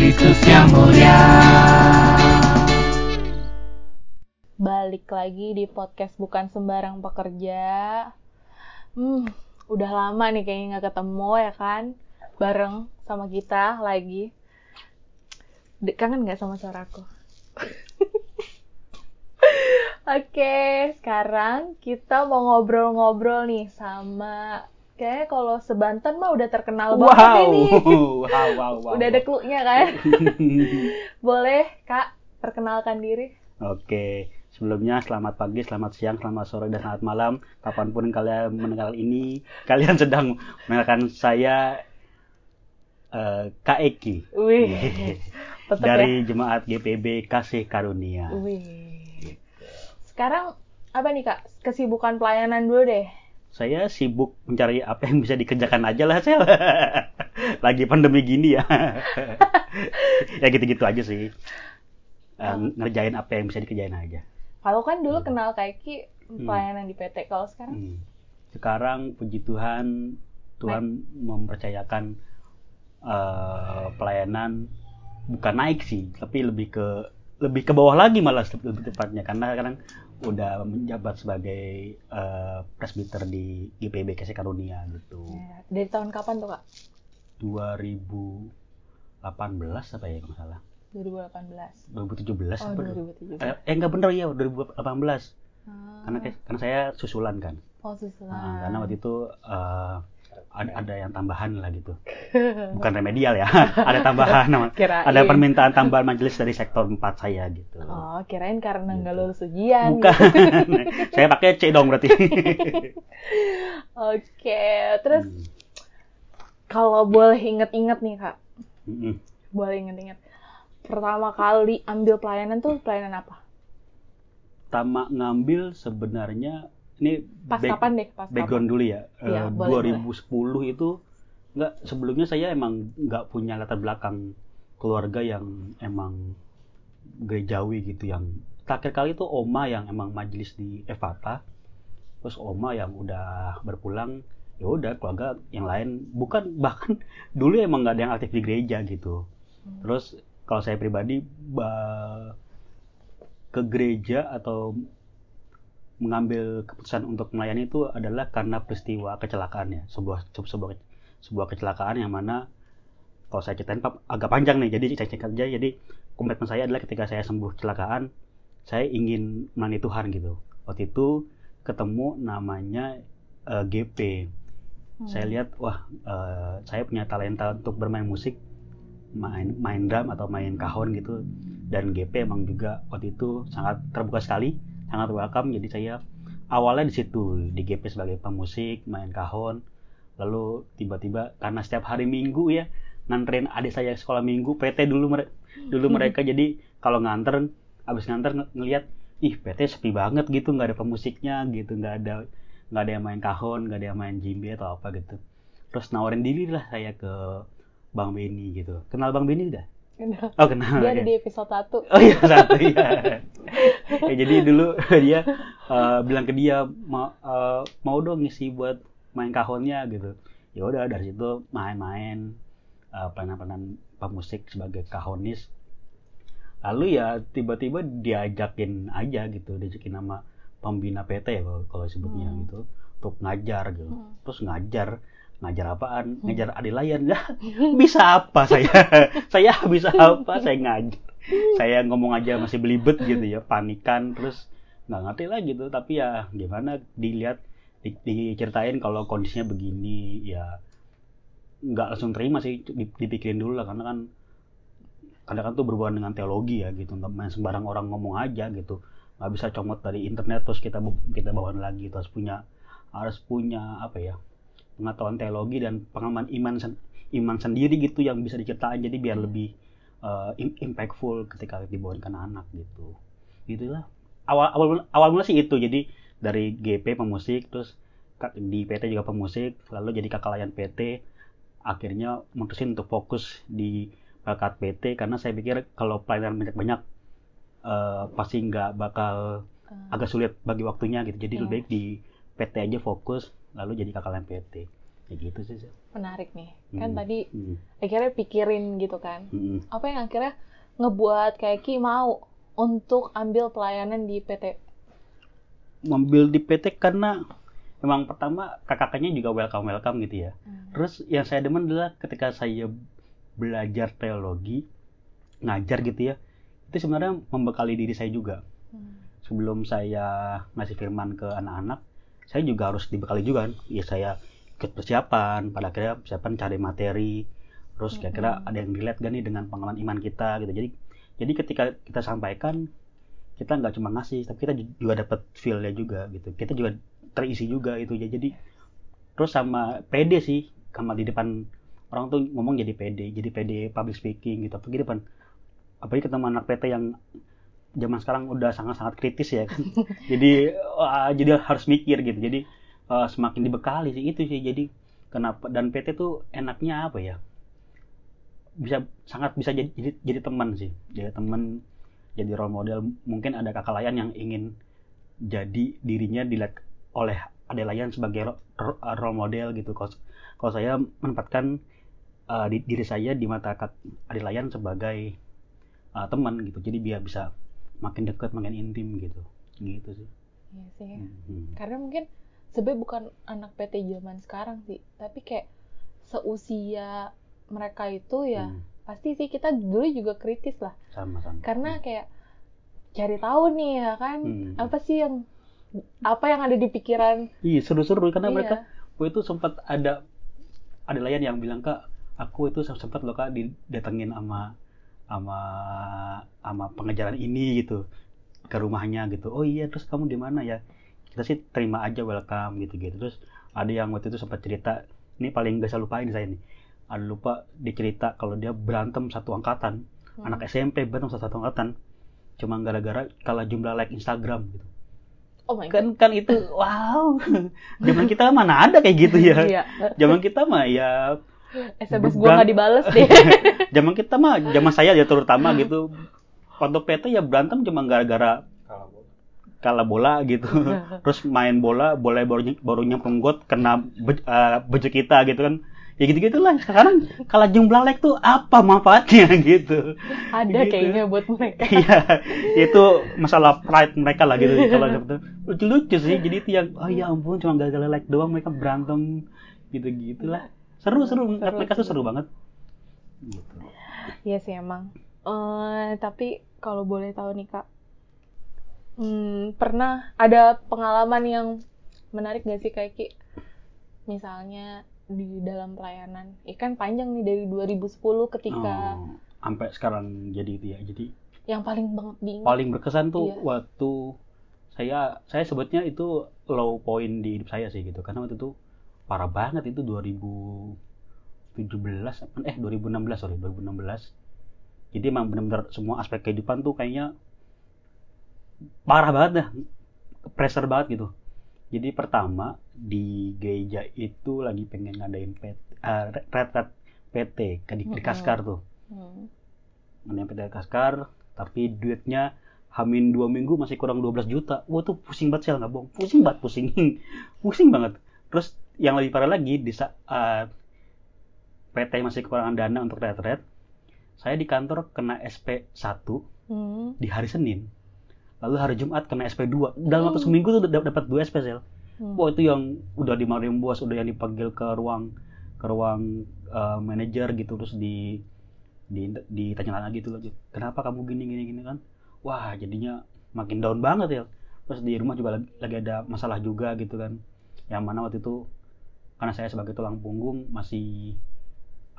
Kristus yang mulia. Balik lagi di podcast bukan sembarang pekerja. Hmm, udah lama nih kayaknya nggak ketemu ya kan, bareng sama kita lagi. De- Kangen nggak sama suaraku? Oke, sekarang kita mau ngobrol-ngobrol nih sama kayak kalau sebanten mah udah terkenal banget Wow. ini. wow, wow, wow. Udah ada clue-nya kan? Boleh, Kak, perkenalkan diri. Oke, sebelumnya selamat pagi, selamat siang, selamat sore, dan selamat malam. Kapan pun kalian mendengar ini, kalian sedang mendengarkan saya eh, Kak Eki Wih, tetep dari Jemaat GPB Kasih Karunia. ya. Wih. Sekarang apa nih Kak? Kesibukan pelayanan dulu deh. Saya sibuk mencari apa yang bisa dikerjakan aja lah, Sel. Lagi pandemi gini ya. ya gitu-gitu aja sih. Eh, ngerjain apa yang bisa dikerjain aja. Kalau kan dulu kenal Kak Eki pelayanan di PT. Kalau sekarang Hmm. Sekarang puji Tuhan, Tuhan mempercayakan eh, pelayanan bukan naik sih, tapi lebih ke lebih ke bawah lagi malah lebih tepatnya karena sekarang udah menjabat sebagai eh, presbiter di GPB Kasih Karunia gitu. Ya, dari tahun kapan tuh Kak? 2018 apa ya kalau salah? 2018. 2017 Oh, apa? 2017. Eh, eh enggak bener ya 2018 Ah. karena karena saya susulan kan. Oh, susulan. Nah, karena waktu itu eh, ada, ada yang tambahan lah gitu. Bukan remedial ya, ada tambahan. Kirain. Ada permintaan tambahan majelis dari sektor 4 saya gitu. Oh, kirain karena nggak Gitu. lulus ujian. Bukan. saya pakai C dong berarti. Oke, terus Hmm. kalau boleh inget-inget nih Kak, Mm-mm. boleh inget-inget. Pertama kali ambil pelayanan tuh pelayanan apa? Pertama ngambil sebenarnya ini Pas back- kapan deh? Pas background dulu ya. Iya, Eh, boleh, 2010 itu nggak sebelumnya saya emang nggak punya latar belakang keluarga yang emang gerejawi gitu yang terakhir kali itu oma yang emang majelis di Evata terus oma yang udah berpulang ya udah keluarga yang lain bukan bahkan dulu emang nggak ada yang aktif di gereja gitu Hmm. terus kalau saya pribadi ba- ke gereja atau mengambil keputusan untuk melayani itu adalah karena peristiwa kecelakaan ya. Sebuah sebuah sebuah kecelakaan yang mana kalau saya ceritain agak panjang nih. Jadi saya singkat aja jadi komitmen saya adalah ketika saya sembuh kecelakaan saya ingin melayani Tuhan gitu. Waktu itu ketemu namanya eh, GP Hmm. saya lihat wah eh, saya punya talenta untuk bermain musik main main drum atau main kahon gitu. Dan GP emang juga waktu itu sangat terbuka sekali sangat welcome. Jadi saya awalnya di situ di GP sebagai pemusik main kahon. Lalu tiba-tiba karena setiap hari minggu ya nganterin adik saya sekolah minggu PT dulu mere- dulu mereka. Jadi kalau nganter abis nganter ng- ngelihat ih PT sepi banget gitu nggak ada pemusiknya gitu. Nggak ada nggak ada yang main kahon nggak ada yang main jimbe atau apa gitu. Terus nawarin diri lah saya ke Bang Beni gitu. Kenal Bang Beni udah Kenal. oh kenal Dia ada ya. di episode 1. Oh iya satu iya. ya, jadi dulu dia eh, bilang ke dia mau eh, mau dong ngisi buat main kahonnya gitu. Ya udah dari situ main-main eh, peranan-peranan pemusik sebagai kahonis. Lalu ya tiba-tiba diajakin aja gitu, diajakin nama pembina PT ya kalau, kalau sebutnya Hmm. gitu untuk ngajar gitu. Hmm. Terus ngajar ngajar apaan? Ngajar adilayan lah. Bisa apa saya? saya bisa apa? Saya ngajar. Saya ngomong aja masih belibet gitu ya, panikan terus nggak ngerti lah gitu. Tapi ya gimana dilihat di- diceritain kalau kondisinya begini ya nggak langsung terima sih di- dipikirin dulu lah karena kan kadang kan tuh berhubungan dengan teologi ya gitu nggak main sembarang orang ngomong aja gitu nggak bisa comot dari internet terus kita kita bawain lagi terus punya harus punya apa ya pengetahuan teologi dan pengalaman iman sen- iman sendiri gitu yang bisa diceritain jadi biar lebih uh, im- impactful ketika dibawain ke anak gitu. Gitulah. Awal awal awal mula sih itu. Jadi dari GP pemusik terus di PT juga pemusik lalu jadi kakak layan PT akhirnya mutusin untuk fokus di bakat PT karena saya pikir kalau pelayanan banyak banyak pasti nggak bakal agak sulit bagi waktunya gitu. Jadi Iya. lebih baik di PT aja fokus lalu jadi kakak PT kayak gitu sih menarik nih kan Hmm. tadi Hmm. akhirnya pikirin gitu kan Hmm. apa yang akhirnya ngebuat kayak Ki mau untuk ambil pelayanan di PT Mobil di PT karena memang pertama kakak-kakaknya juga welcome welcome gitu ya Terus yang saya demen adalah ketika saya belajar teologi, ngajar gitu ya, itu sebenarnya membekali diri saya juga. Hmm. Sebelum saya ngasih firman ke anak-anak, saya juga harus dibekali juga kan. Ya saya ikut persiapan, pada akhirnya persiapan cari materi, terus kira-kira ada yang relate gak nih dengan pengalaman iman kita gitu. Jadi jadi ketika kita sampaikan, kita nggak cuma ngasih, tapi kita juga dapat feel-nya juga gitu. Kita juga terisi juga itu ya. Jadi terus sama pede sih sama di depan orang tuh ngomong jadi pede jadi pede public speaking gitu apalagi depan apalagi ketemu anak PT yang zaman sekarang udah sangat-sangat kritis ya kan. Jadi wah, jadi harus mikir gitu. Jadi eh, semakin dibekali sih itu sih. Jadi kenapa dan PT tuh enaknya apa ya? Bisa sangat bisa jadi jadi, jadi teman sih. Jadi teman jadi role model. Mungkin ada kakak layan yang ingin jadi dirinya dilihat oleh ada layan sebagai ro- role model gitu. Kalau saya menempatkan uh, di- diri saya di mata kak layan sebagai uh, teman gitu. Jadi biar bisa makin dekat makin intim gitu gitu sih Iya sih. Hmm. Karena mungkin sebenarnya bukan anak PT zaman sekarang sih, tapi kayak seusia mereka itu ya Hmm, pasti sih kita dulu juga kritis lah. sama-sama Karena kayak cari tahu nih ya kan, Hmm. apa sih yang apa yang ada di pikiran iya seru-seru karena Iya. mereka waktu itu sempat ada ada layan yang bilang kak aku itu sempat loh kak didatengin sama sama sama pengejaran ini gitu ke rumahnya gitu. Oh iya terus kamu di mana ya? Kita sih terima aja welcome gitu gitu. Terus ada yang waktu itu sempat cerita ini paling gak saya lupain saya nih. Ada lupa dicerita kalau dia berantem satu angkatan Hmm. anak SMP berantem satu angkatan cuma gara-gara kalah jumlah like Instagram gitu. Oh my god. kan kan itu wow. Zaman kita mana ada kayak gitu ya? Iya. zaman kita mah ya SMS gua Beban. nggak dibales deh. zaman kita mah zaman saya ya terutama gitu waktu PT ya berantem cuma gara-gara kalah bola gitu terus main bola bola baru baru nyemplung got kena be- eh, baju kita gitu kan ya gitu gitulah sekarang kalah jumlah like tuh apa manfaatnya gitu Ada Gitu. kayaknya buat mereka. Iya, itu masalah pride mereka lah gitu. Kalau dapet lucu-lucu sih. Jadi itu yang, oh ya ampun, cuma gagal like doang mereka berantem gitu-gitulah. Seru-seru, Seru tuh sih. seru banget. Gitu. Iya sih emang. Eh tapi kalau boleh tahu nih kak, hmm, pernah ada pengalaman yang menarik gak sih kayak Ki? Misalnya di dalam pelayanan, ikan panjang nih dari 2010 ketika Oh, sampai sekarang jadi itu ya. Jadi yang paling banget diingat. paling berkesan tuh Iya. waktu saya saya sebutnya itu low point di hidup saya sih gitu. Karena waktu itu parah banget itu 2017 eh 2016 sorry 2016 jadi emang benar-benar semua aspek kehidupan tuh kayaknya parah banget dah pressure banget gitu jadi pertama di gereja itu lagi pengen ngadain PT, eh, retret PT ke di. Kaskar tuh Hmm. ngadain PT Kaskar tapi duitnya Hamin dua minggu masih kurang 12 juta. Wah tuh pusing banget sih nggak bohong. Pusing banget, pusing. pusing banget. Terus yang lebih parah lagi di saat PT masih kekurangan dana untuk retret, saya di kantor kena SP 1 Hmm. di hari Senin. Lalu hari Jumat kena SP 2. Dalam waktu Hmm. seminggu tuh dap- dapat 2 SP sel. Hmm. Wah itu yang udah dimarahin bos, udah yang dipanggil ke ruang ke ruang eh, manajer gitu terus di di ditanya lagi tuh kenapa kamu gini gini gini kan wah jadinya makin down banget ya terus di rumah juga lagi, lagi ada masalah juga gitu kan yang mana waktu itu karena saya sebagai tulang punggung masih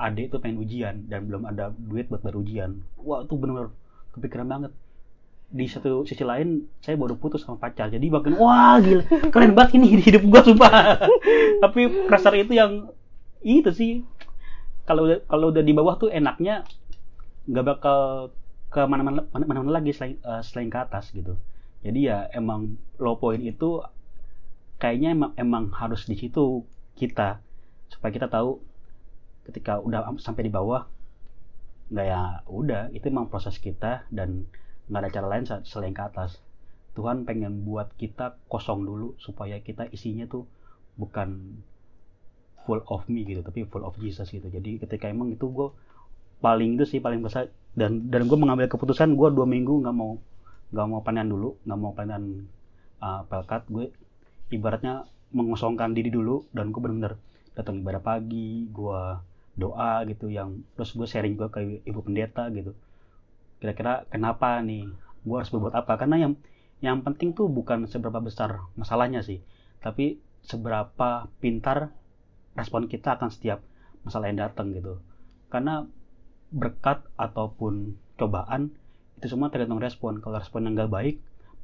adik tuh pengen ujian dan belum ada duit buat bayar ujian. Wah itu benar-benar kepikiran banget. Di satu sisi lain saya baru putus sama pacar. Jadi makin wah gila. Keren banget ini hidup gua sumpah. Tapi pressure itu yang itu sih. Kalau udah kalau udah di bawah tuh enaknya nggak bakal ke mana-mana mana-mana lagi selain eh, selain ke atas gitu. Jadi ya emang low point itu kayaknya emang, emang harus di situ kita supaya kita tahu ketika udah am- sampai di bawah nggak ya udah itu emang proses kita dan nggak ada cara lain selain ke atas. Tuhan pengen buat kita kosong dulu supaya kita isinya tuh bukan full of me gitu tapi full of Jesus gitu. Jadi ketika emang itu gue paling itu sih paling besar dan dan gue mengambil keputusan gue dua minggu nggak mau nggak mau panen dulu nggak mau panen uh, pelkat. Gue ibaratnya mengosongkan diri dulu dan gue benar-benar datang ibadah pagi gue doa gitu yang terus gue sharing gue ke ibu pendeta gitu. Kira-kira kenapa nih? Gue harus berbuat apa? Karena yang yang penting tuh bukan seberapa besar masalahnya sih tapi seberapa pintar respon kita akan setiap masalah yang datang gitu. Karena berkat ataupun cobaan itu semua tergantung respon. Kalau responnya nggak baik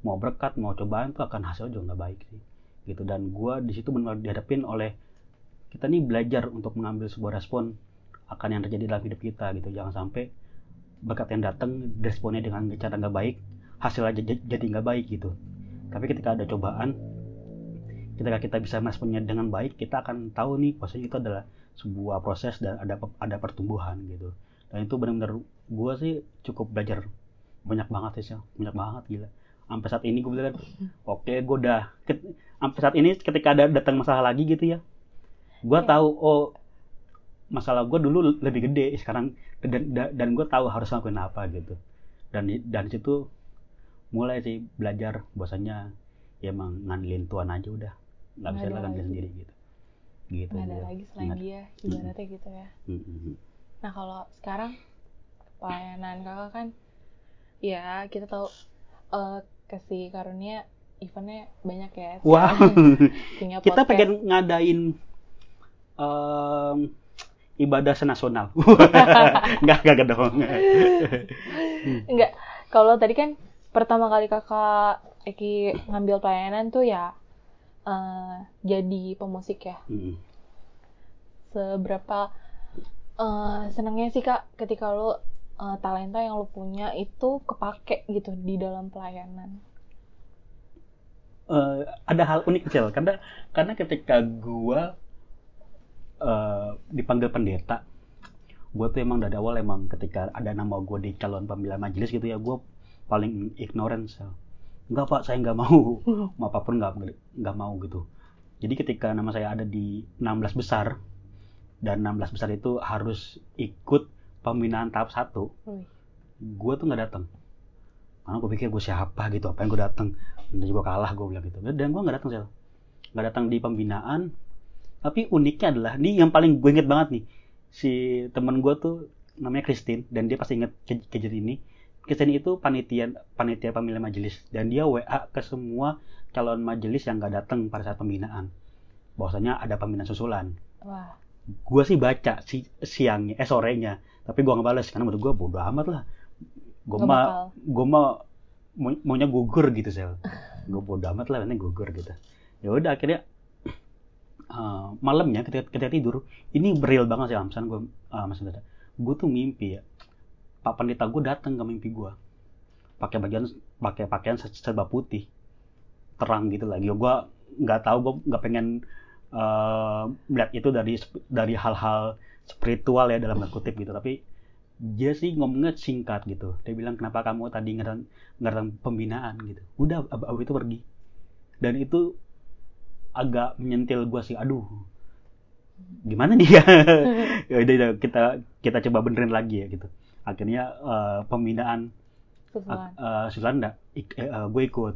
mau berkat mau cobaan itu akan hasil juga nggak baik sih gitu. Dan gue di situ benar dihadapin oleh kita nih belajar untuk mengambil sebuah respon akan yang terjadi dalam hidup kita gitu. Jangan sampai berkat yang datang responnya dengan cara nggak baik hasilnya jadi nggak baik gitu. Tapi ketika ada cobaan ketika kita bisa meresponnya dengan baik kita akan tahu nih bahwasanya itu adalah sebuah proses dan ada ada pertumbuhan gitu. Dan itu benar-benar gue sih cukup belajar banyak banget sih banyak banget gila sampai saat ini gue bilang oke okay, gue udah sampai saat ini ketika ada datang masalah lagi gitu ya gue tahu oh masalah gue dulu lebih gede sekarang dan dan gue tahu harus ngelakuin apa gitu dan dan situ mulai sih belajar bahwasanya ya emang ngandelin Tuhan aja udah nggak bisa lah ngandelin sendiri gitu gitu nggak ada lagi selain Nggak. dia ibaratnya hmm. gitu ya hmm. nah kalau sekarang pelayanan kakak kan ya kita tahu uh, kasih karunia eventnya banyak ya wow. kita pengen ngadain um, ibadah senasional. Nggak nggak dong. Nggak. Kalau tadi kan pertama kali kakak Eki ngambil pelayanan tuh ya uh, jadi pemusik ya. Hmm. Seberapa uh, senangnya sih kak ketika lo uh, talenta yang lo punya itu kepake gitu di dalam pelayanan. Uh, ada hal unik kecil karena karena ketika gua uh, dipanggil pendeta, gue tuh emang dari awal emang ketika ada nama gue di calon pemilihan majelis gitu ya gue paling ignorance enggak pak saya nggak mau. Mau apa pun nggak nggak mau gitu. Jadi ketika nama saya ada di 16 besar dan 16 besar itu harus ikut pembinaan tahap satu hmm. gue tuh nggak datang karena gue pikir gue siapa gitu apa yang gue datang dan juga kalah gue bilang gitu. Dan gue nggak datang sel. Nggak datang di pembinaan. Tapi uniknya adalah ini yang paling gue inget banget nih. Si temen gue tuh namanya Christine dan dia pasti inget kejadian ini. Kristen itu panitia panitia pemilihan majelis. Dan dia WA ke semua calon majelis yang gak datang pada saat pembinaan. Bahwasanya ada pembinaan susulan. Wah. Gue sih baca si siangnya, eh sorenya, tapi gue nggak balas karena menurut gue bodo amat lah. Gue mah gue mah maunya gugur gitu sel. gue bodo amat lah, nanti gugur gitu. Ya udah akhirnya uh, malamnya ketika, ketika tidur ini real banget sih Amsan gue uh, mas gue tuh mimpi ya Pak Pendeta gue datang ke mimpi gue pakai bagian pakai pakaian serba putih terang gitu lagi gue nggak tahu gue nggak pengen uh, melihat itu dari dari hal-hal spiritual ya dalam kutip gitu. Tapi dia sih ngomongnya singkat gitu. Dia bilang kenapa kamu tadi ngerang ngerang pembinaan? gitu. Udah abu itu pergi. Dan itu agak menyentil gue sih aduh gimana dia ya udah kita kita coba benerin lagi ya gitu. Akhirnya uh, pembinaan uh, Sulanda uh, gue ikut.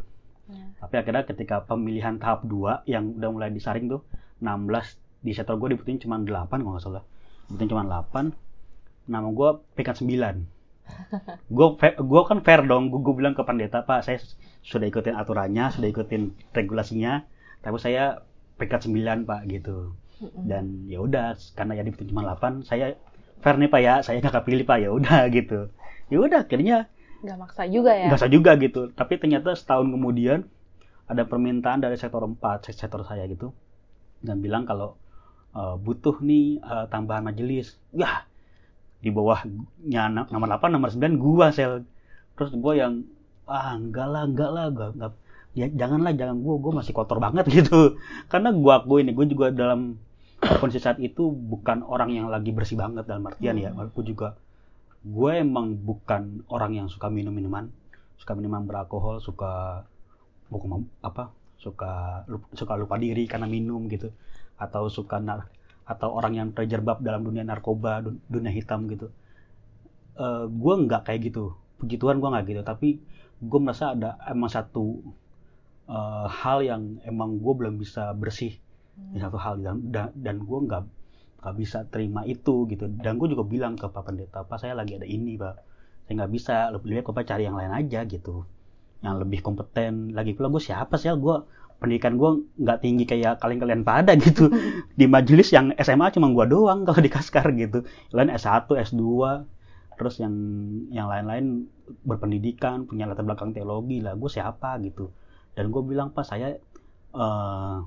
Ya. tapi akhirnya ketika pemilihan tahap 2 yang udah mulai disaring tuh 16 di sektor gue dibutuhin cuma 8 kalau nggak salah dibutuhin cuma 8 nama gue peringkat 9 gue gue kan fair dong gue, gue bilang ke pendeta pak saya sudah ikutin aturannya sudah ikutin regulasinya tapi saya peringkat 9 pak gitu. Dan ya udah karena ya dibutuhin cuma 8 saya fair nih pak ya saya nggak kepilih pak ya udah gitu. Ya udah akhirnya nggak maksa juga ya. nggak maksa juga gitu. Tapi ternyata setahun kemudian ada permintaan dari sektor 4 sektor saya gitu. Dan bilang kalau uh, butuh nih uh, tambahan majelis. Ya di bawahnya nomor 8 nomor 9 gua sel. Terus gua yang ah enggak lah enggak lah enggak, enggak. Ya janganlah jangan gua gua masih kotor banget gitu. Karena gua aku ini gua juga dalam kondisi saat itu bukan orang yang lagi bersih banget dalam artian ya. hmm. ya walaupun juga gue emang bukan orang yang suka minum minuman suka minuman beralkohol suka bukan apa suka suka lupa diri karena minum gitu atau suka nar atau orang yang terjerbab dalam dunia narkoba dun- dunia hitam gitu. Eh gue nggak kayak gitu. Begituan gue nggak gitu. Tapi gue merasa ada emang satu eh, hal yang emang gue belum bisa bersih. Di satu hal dan dan, dan gue nggak nggak bisa terima itu gitu. Dan gue juga bilang ke pak pendeta pak saya lagi ada ini pak. Saya nggak bisa. Lebih baik bapak cari yang lain aja gitu. Yang lebih kompeten lagi. Pula gue siapa sih gue pendidikan gue nggak tinggi kayak kalian-kalian pada gitu. Di majelis yang SMA cuma gue doang kalau di Kaskar gitu. Lain S1 S2 terus yang yang lain-lain berpendidikan punya latar belakang teologi lah gue siapa gitu. Dan gue bilang pak saya eh,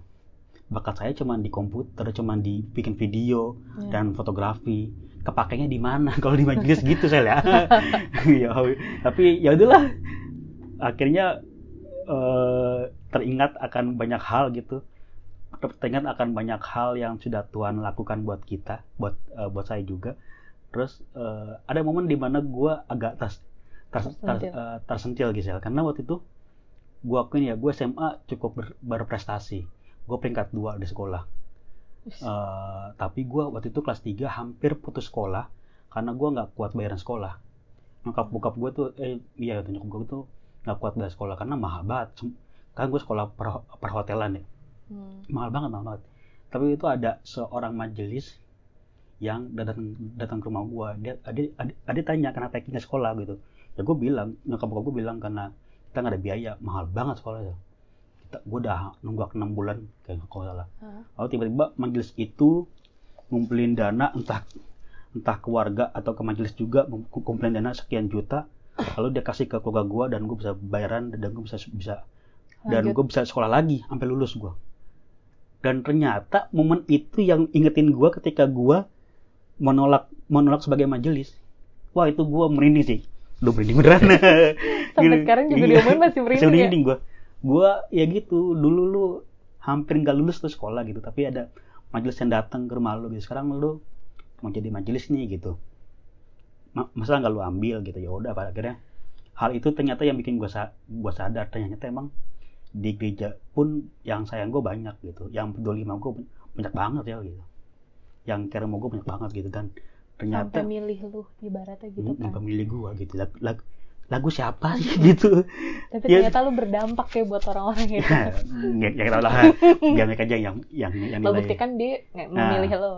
bakat saya cuma di komputer cuma di bikin video Ya. dan fotografi. Kepakainya di mana? Kalau di majelis gitu saya lihat ya tapi ya udahlah. Akhirnya eh, teringat akan banyak hal gitu. Teringat akan banyak hal yang sudah Tuhan lakukan buat kita buat eh, buat saya juga. Terus eh, ada momen di mana gue agak tas tas- tas- Tersentil. eh, tersentil Gisel karena waktu itu gue akuin ya gue SMA cukup ber- berprestasi. Gue peringkat dua di sekolah. Eh, tapi gue waktu itu kelas 3 hampir putus sekolah karena gue nggak kuat bayaran sekolah. Nyokap bokap gue tuh eh iya nyokap gue tuh nggak kuat bayar sekolah karena mahal banget kan gue sekolah per, perhotelan ya. Hmm. mahal banget mahal banget. Tapi itu ada seorang majelis yang datang datang ke rumah gue dia adik, adik tanya kenapa Eki nggak sekolah gitu. Ya gue bilang nyokap bokap gue bilang karena kita nggak ada biaya mahal banget sekolah ya kita gue udah nunggak enam bulan kayak kalau salah Hah? lalu tiba-tiba majelis itu ngumpulin dana entah entah ke warga atau ke majelis juga ngum- ngumpulin dana sekian juta. Lalu dia kasih ke keluarga gue dan gue bisa bayaran dan gue bisa bisa dan gue bisa sekolah lagi sampai lulus gue dan ternyata momen itu yang ingetin gue ketika gue menolak menolak sebagai majelis. Wah itu gue merinding sih. Udah merinding beneran. Sampai Gila. sekarang juga Iya. diomongin masih merinding ya? merinding gue gue ya gitu dulu lu hampir nggak lulus tuh sekolah gitu tapi ada majelis yang datang ke rumah lu gitu. Sekarang lu mau jadi majelis nih gitu. Ma- masa nggak lu ambil gitu? Ya udah pada akhirnya hal itu ternyata yang bikin gue sa gua sadar. Ternyata emang di gereja pun yang sayang gue banyak gitu yang peduli sama gue banyak banget ya gitu yang care sama gue banyak banget gitu kan ternyata Sampai milih lu ibaratnya gitu kan. pemilih gue gitu lagu, lagu, lagu siapa sih gitu Tapi Ya. ternyata lu berdampak ya buat orang-orang itu. ya, ya, ya kita lah biar mereka aja yang yang yang Lo buktikan dia nggak Nah. memilih lo.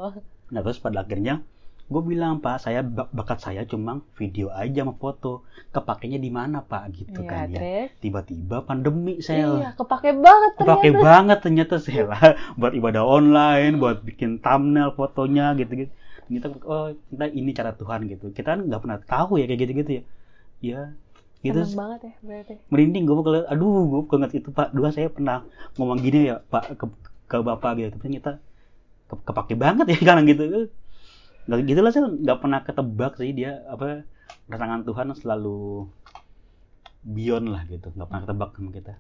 Nah terus pada akhirnya gue bilang pak saya bak- bakat saya cuma video aja sama foto. Kepakainya di mana pak? Gitu Iya, kan ya. Tiba-tiba pandemi Iya, sel kepake banget kepake ternyata. banget ternyata sel. Buat ibadah online buat bikin thumbnail fotonya gitu gitu ternyata oh kita ini cara Tuhan gitu. Kita kan nggak pernah tahu ya kayak gitu gitu ya. Ya gitu. Seneng banget ya berarti. merinding gue kalau aduh gue keinget itu pak. Dua saya pernah ngomong gini ya pak ke, ke bapak gitu. Tapi ternyata ke, kepake banget ya sekarang gitu nggak gitu lah saya nggak pernah ketebak sih dia apa rancangan Tuhan selalu beyond lah gitu nggak pernah ketebak sama kita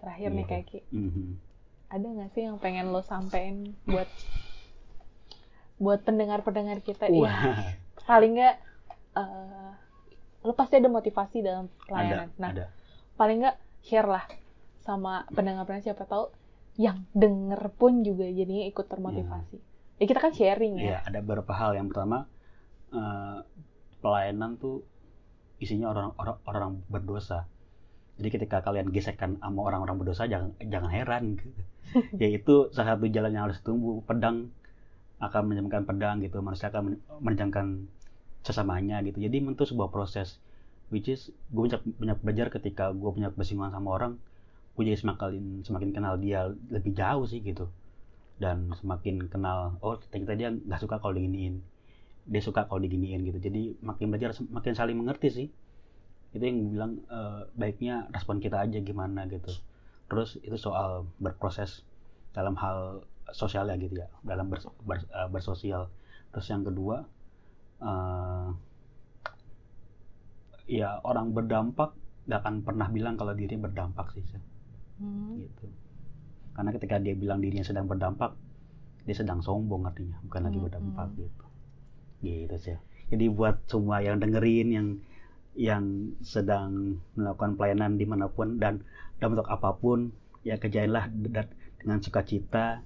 Terakhir nih Gitu. kayak Ki. Mhm. Ada nggak sih yang pengen lo sampein buat buat pendengar-pendengar kita? Iya. Wah, Paling nggak eh lo pasti ada motivasi dalam ada pelayanan. Nah, ada paling nggak share lah sama pendengar-pendengar siapa tahu yang denger pun juga jadinya ikut termotivasi. Ya kita kan sharing ya. Ya. ada beberapa hal. Yang pertama eh, pelayanan tuh isinya orang orang orang berdosa. Jadi ketika kalian gesekkan sama orang-orang berdosa jangan jangan heran gitu. yaitu salah satu jalan yang harus tumbuh. Pedang akan menjamkan pedang gitu. Manusia akan men- menjamkan sesamanya gitu. Jadi itu sebuah proses. Which is gue banyak, banyak belajar ketika gue banyak bersinggungan sama orang gue jadi semakin semakin kenal dia lebih jauh sih gitu dan semakin kenal oh ternyata dia nggak suka kalau diginiin. Dia suka kalau diginiin gitu. Jadi makin belajar makin saling mengerti sih. Itu yang bilang eh, baiknya respon kita aja gimana gitu. Terus itu soal berproses dalam hal sosial ya gitu ya dalam bers- bers- eh, bersosial. Terus yang kedua eh, ya orang berdampak gak akan pernah bilang kalau dirinya berdampak sih. Hmm. gitu karena ketika dia bilang dirinya sedang berdampak dia sedang sombong artinya bukan lagi berdampak hmm. gitu gitu sih jadi buat semua yang dengerin yang yang sedang melakukan pelayanan di mana pun dan dalam bentuk apa pun ya kerjainlah dengan sukacita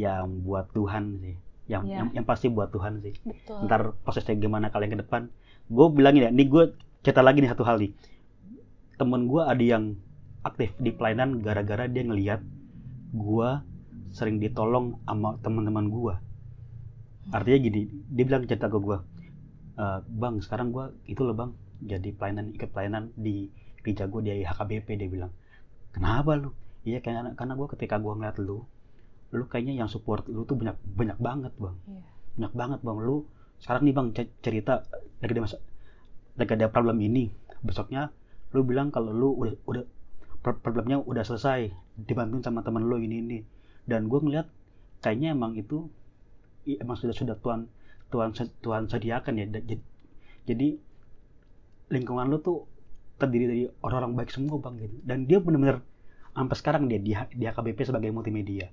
yang buat Tuhan sih yang, Iya. yang yang pasti buat Tuhan sih Betul. ntar prosesnya gimana kalian ke depan gue bilangin ya nih gue cerita lagi nih satu hal nih temen gue ada yang aktif di pelayanan gara-gara dia ngelihat gue sering ditolong sama teman-teman gue artinya gini dia bilang cerita ke gue "Eh, bang sekarang gue itu loh bang jadi pelayanan ikut pelayanan di gereja gue di HKBP dia bilang. Kenapa lu? Iya karena karena gue ketika gue ngeliat lu lu kayaknya yang support lu tuh banyak banyak banget bang. Iya. banyak banget bang. Lu sekarang nih bang ce- cerita lagi ada masa lagi ada problem ini. Besoknya lu bilang kalau lu udah udah problemnya udah selesai dibantuin sama teman lu ini ini. Dan gue ngeliat kayaknya emang itu emang sudah sudah Tuhan se- Tuhan sediakan ya. Jadi, lingkungan lu tuh terdiri dari orang-orang baik semua bang gitu. Dan dia bener-bener sampai sekarang dia di, di HKBP sebagai multimedia.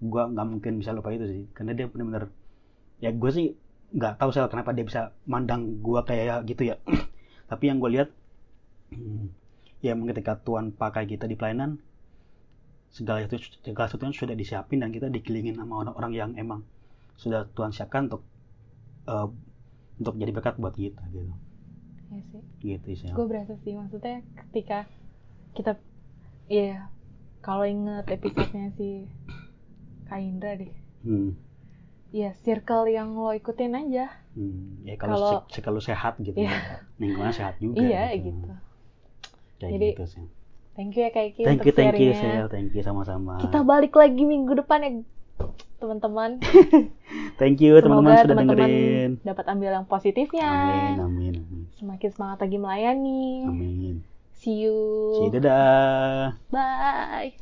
Gua nggak mungkin bisa lupa itu sih karena dia bener-bener ya gue sih nggak tahu saya kenapa dia bisa mandang gua kayak gitu ya. Tapi yang gue lihat ya emang ketika Tuhan pakai kita di pelayanan segala itu segala sesuatu sudah disiapin dan kita dikelilingin sama orang-orang yang emang sudah Tuhan siapkan untuk eh, untuk jadi berkat buat kita gitu Iya sih. gitu sih Gue berasa sih maksudnya ketika kita iya kalau inget episodenya si Kak Indra deh. hmm. Iya, circle yang lo ikutin aja. Hmm, ya kalau Kalau- se- kalau sehat gitu Iya. ya. lingkungan sehat juga Iya gitu. Kayak Jadi, gitu sih Thank you ya Kak Iki thank you thank you. Sel. thank you sama-sama Kita balik lagi minggu depan ya teman-teman. thank you teman-teman sudah teman-teman dengerin dapat ambil yang positifnya. amin amin amin Semakin semangat lagi melayani. amin See you. see you dadah Bye.